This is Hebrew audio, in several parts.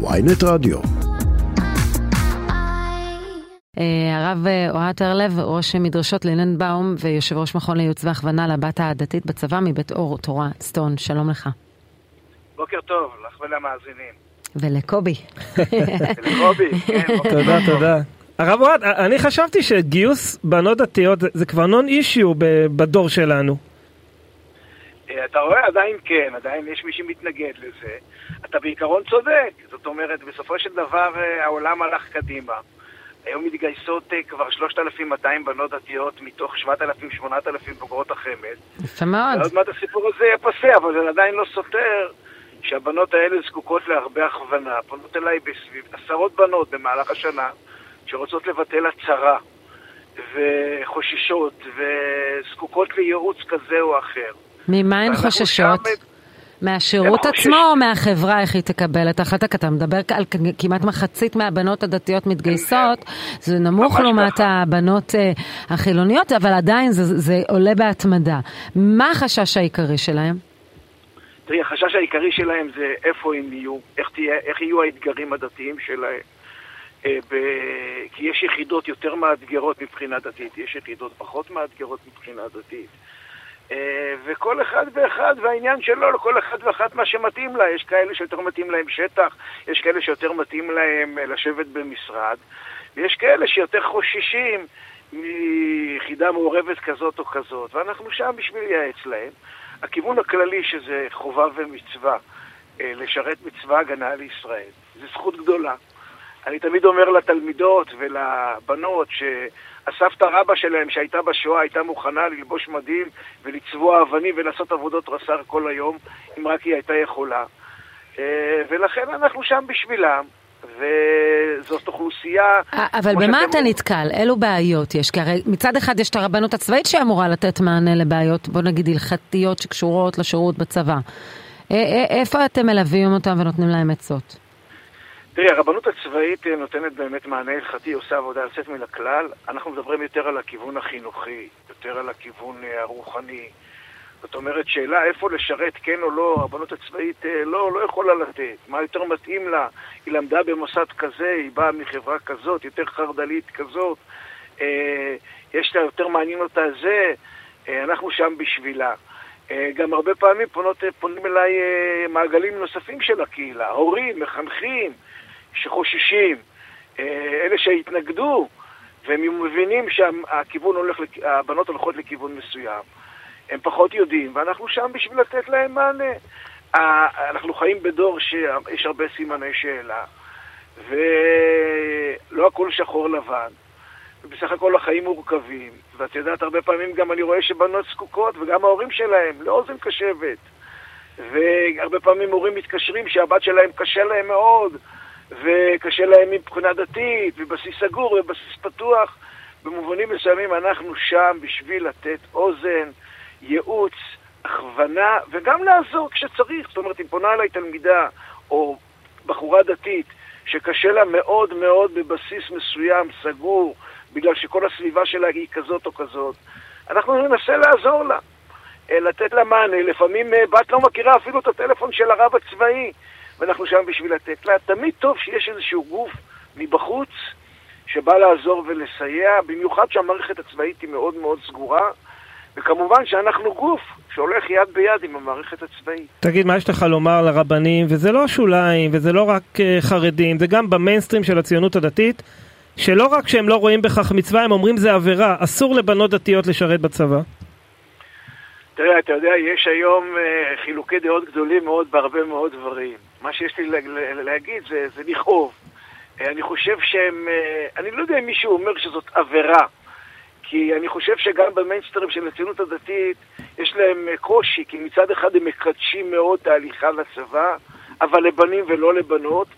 ויינט רדיו. אה, הרב אה, אוהד הרלב, ראש מדרשות ליננבאום ויושב ראש מכון לייעוץ והכוונה לבת הדתית בצבא מבית אור תורה סטון, שלום לך. בוקר טוב, לך ולמאזינים. ולקובי. ולקובי, כן. תודה, תודה. הרב אוהד, אני חשבתי שגיוס בנות דתיות זה כבר נון אישיו בדור שלנו. אה, אתה רואה, עדיין כן, עדיין יש מי שמתנגד לזה. אתה בעיקרון צודק, זאת אומרת, בסופו של דבר העולם הלך קדימה. היום מתגייסות אה, כבר 3,200 בנות דתיות מתוך 7,000-8,000 בוגרות החמ"ד. יפה מאוד. ועוד מעט הסיפור הזה יהיה פסה, אבל זה עדיין לא סותר שהבנות האלה זקוקות להרבה הכוונה. פונות אליי בסביב עשרות בנות במהלך השנה שרוצות לבטל הצהרה וחוששות וזקוקות לייעוץ כזה או אחר. ממה הן חוששות? שם... מהשירות עצמו או מהחברה, איך היא תקבל את ההחלטה? כי אתה מדבר על כמעט מחצית מהבנות הדתיות מתגייסות, זה נמוך לעומת הבנות אה, החילוניות, אבל עדיין זה, זה עולה בהתמדה. מה החשש העיקרי שלהם? תראי, החשש העיקרי שלהם זה איפה הם יהיו, איך, תהיה, איך יהיו האתגרים הדתיים שלהם. אה, ב... כי יש יחידות יותר מאתגרות מבחינה דתית, יש יחידות פחות מאתגרות מבחינה דתית. אה, וכל אחד ואחד והעניין שלו, לכל אחד ואחת מה שמתאים לה. יש כאלה שיותר מתאים להם שטח, יש כאלה שיותר מתאים להם אה, לשבת במשרד, ויש כאלה שיותר חוששים מיחידה מעורבת כזאת או כזאת, ואנחנו שם בשביל לייעץ להם. הכיוון הכללי שזה חובה ומצווה, אה, לשרת מצווה הגנה לישראל, זו זכות גדולה. אני תמיד אומר לתלמידות ולבנות שהסבתא רבא שלהם שהייתה בשואה הייתה מוכנה ללבוש מדים ולצבוע אבנים ולעשות עבודות רס"ר כל היום, אם רק היא הייתה יכולה. אה, ולכן אנחנו שם בשבילם. וזאת אוכלוסייה... אבל במה אתה נתקל? אילו בעיות יש? כי הרי מצד אחד יש את הרבנות הצבאית שאמורה לתת מענה לבעיות, בוא נגיד הלכתיות שקשורות לשירות בצבא. איפה אתם מלווים אותם ונותנים להם עצות? תראי, הרבנות הצבאית אה, נותנת באמת מענה הלכתי, עושה עבודה יוצאת מן הכלל. אנחנו מדברים יותר על הכיוון החינוכי, יותר על הכיוון אה, הרוחני. זאת אומרת, שאלה איפה לשרת, כן או לא, הרבנות הצבאית אה, לא, לא יכולה לתת. מה יותר מתאים לה? היא למדה במוסד כזה, היא באה מחברה כזאת, יותר חרד"לית כזאת. יש לה יותר מעניין אותה זה, אנחנו שם בשבילה. גם הרבה פעמים פונות, פונים אליי מעגלים נוספים של הקהילה, הורים, מחנכים, שחוששים, אה, אלה שהתנגדו, והם מבינים שהכיוון הולך, הבנות הולכות לכיוון מסוים, הם פחות יודעים, ואנחנו שם בשביל לתת להם מענה. אנחנו חיים בדור שיש הרבה סימני שאלה, ולא הכל שחור לבן. ובסך הכל החיים מורכבים, ואת יודעת, הרבה פעמים גם אני רואה שבנות זקוקות, וגם ההורים שלהם, לאוזן קשבת. והרבה פעמים הורים מתקשרים שהבת שלהם קשה להם מאוד, וקשה להם מבחינה דתית, ובסיס סגור ובסיס פתוח. במובנים מסוימים אנחנו שם בשביל לתת אוזן, ייעוץ, הכוונה, וגם לעזור כשצריך. זאת אומרת, אם פונה אליי תלמידה או בחורה דתית שקשה לה מאוד מאוד בבסיס מסוים, סגור, בגלל שכל הסביבה שלה היא כזאת או כזאת, אנחנו ננסה לעזור לה, אה, לתת לה מענה. לפעמים אה, בת לא מכירה אפילו את הטלפון של הרב הצבאי. ואנחנו שם בשביל לתת לה. תמיד טוב שיש איזשהו גוף מבחוץ שבא לעזור ולסייע, במיוחד שהמערכת הצבאית היא מאוד מאוד סגורה, וכמובן שאנחנו גוף שהולך יד ביד עם המערכת הצבאית. תגיד, מה יש לך לומר לרבנים, וזה לא השוליים, וזה לא רק uh, חרדים, זה גם במיינסטרים של הציונות הדתית, שלא רק שהם לא רואים בכך מצווה, הם אומרים זה עבירה, אסור לבנות דתיות לשרת בצבא. תראה, אתה יודע, יש היום uh, חילוקי דעות גדולים מאוד בהרבה מאוד דברים. מה שיש לי להגיד זה, זה לכאוב. Uh, אני חושב שהם... Uh, אני לא יודע אם מישהו אומר שזאת עבירה, כי אני חושב שגם במיינסטרים של הציונות הדתית יש להם קושי, כי מצד אחד הם מקדשים מאוד את ההליכה לצבא, אבל לבנים ולא לבנות,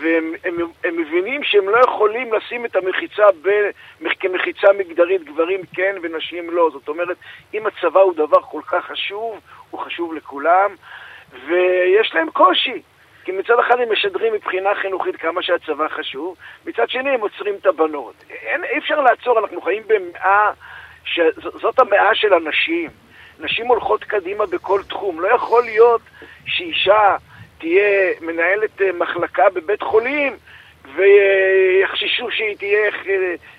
והם הם, הם מבינים שהם לא יכולים לשים את המחיצה ב, כמחיצה מגדרית, גברים כן ונשים לא. זאת אומרת, אם הצבא הוא דבר כל כך חשוב, הוא חשוב לכולם, ויש להם קושי. כי מצד אחד הם משדרים מבחינה חינוכית כמה שהצבא חשוב, מצד שני הם עוצרים את הבנות. אין, אי אפשר לעצור, אנחנו חיים במאה, שזאת המאה של הנשים. נשים הולכות קדימה בכל תחום. לא יכול להיות שאישה תהיה מנהלת מחלקה בבית חולים, ויחששו שהיא תהיה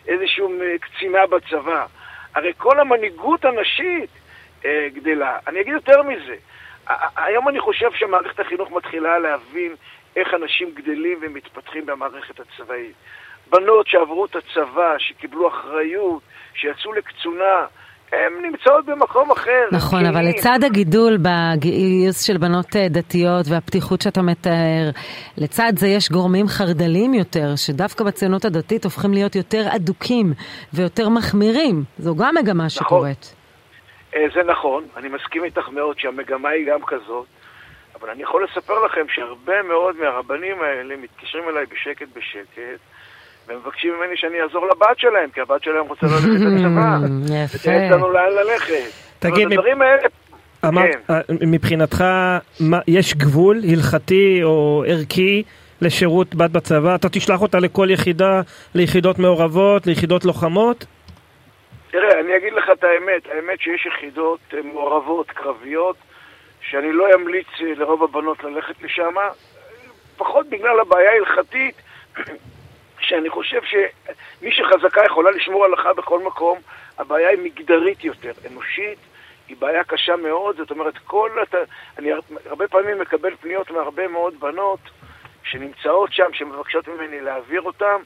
איזושהי קצינה בצבא. הרי כל המנהיגות הנשית אה, גדלה. אני אגיד יותר מזה, היום אני חושב שמערכת החינוך מתחילה להבין איך אנשים גדלים ומתפתחים במערכת הצבאית. בנות שעברו את הצבא, שקיבלו אחריות, שיצאו לקצונה, הן נמצאות במקום אחר. נכון, אבל לצד הגידול בגיוס של בנות אה, דתיות והפתיחות שאתה מתאר, לצד זה יש גורמים חרד"לים יותר, שדווקא בציונות הדתית הופכים להיות יותר אדוקים ויותר מחמירים. זו גם מגמה נכון. שקורית. אה, זה נכון, אני מסכים איתך מאוד שהמגמה היא גם כזאת, אבל אני יכול לספר לכם שהרבה מאוד מהרבנים האלה מתקשרים אליי בשקט בשקט. ומבקשים ממני שאני אעזור לבת שלהם, כי הבת שלהם רוצה ללכת לצבא. יפה. ותהיה לנו לאן ללכת. תגיד, הדברים האלה... אמרת, כן. אה, מבחינתך, מה, יש גבול הלכתי או ערכי לשירות בת בצבא? אתה תשלח אותה לכל יחידה, ליחידות מעורבות, ליחידות לוחמות? תראה, אני אגיד לך את האמת, האמת שיש יחידות אה, מעורבות, קרביות, שאני לא אמליץ אה, לרוב הבנות ללכת לשם, פחות בגלל הבעיה ההלכתית, שאני חושב שמי שחזקה יכולה לשמור הלכה בכל מקום, הבעיה היא מגדרית יותר, אנושית, היא בעיה קשה מאוד, זאת אומרת, כל... אני הרבה פעמים מקבל פניות מהרבה מאוד בנות שנמצאות שם, שמבקשות ממני להעביר אותן,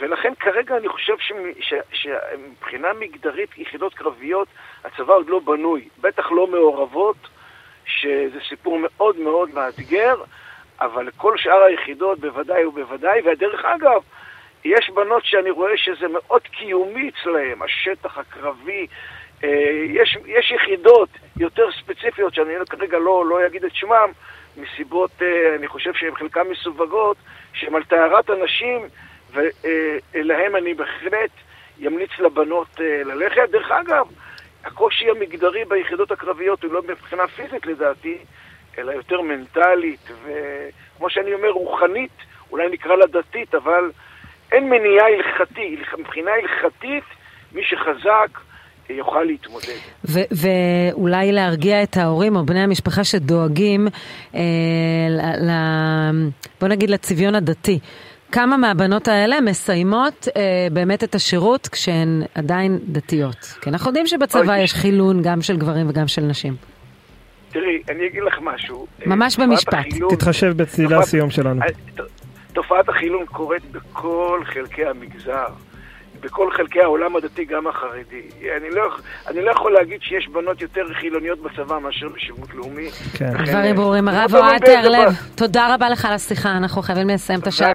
ולכן כרגע אני חושב שמבחינה מגדרית, יחידות קרביות, הצבא עוד לא בנוי, בטח לא מעורבות, שזה סיפור מאוד מאוד מאתגר, אבל כל שאר היחידות בוודאי ובוודאי, ודרך אגב, יש בנות שאני רואה שזה מאוד קיומי אצלהן, השטח הקרבי, אה, יש, יש יחידות יותר ספציפיות שאני כרגע לא, לא אגיד את שמם, מסיבות, אה, אני חושב שהן חלקן מסווגות, שהן על טהרת הנשים, ולהם אני בהחלט ימליץ לבנות אה, ללכת. דרך אגב, הקושי המגדרי ביחידות הקרביות הוא לא מבחינה פיזית לדעתי, אלא יותר מנטלית, וכמו שאני אומר, רוחנית, אולי נקרא לה דתית, אבל אין מניעה הלכתית, מבחינה הלכתית, מי שחזק יוכל להתמודד. ואולי להרגיע את ההורים או בני המשפחה שדואגים, אה, ל- בוא נגיד לצביון הדתי. כמה מהבנות האלה מסיימות אה, באמת את השירות כשהן עדיין דתיות? כי אנחנו יודעים שבצבא יש חילון גם של גברים וגם של נשים. תראי, אני אגיד לך משהו. ממש במשפט. החילון, תתחשב בצלילי הסיום שלנו. אה, תופעת החילון קורית בכל חלקי המגזר, בכל חלקי העולם הדתי, גם החרדי. אני לא, אני לא יכול להגיד שיש בנות יותר חילוניות בצבא מאשר בשירות לאומי. כן. דברים ברורים. הרב אוהד תרלב, תודה רבה לך על השיחה, אנחנו חייבים לסיים את השעה.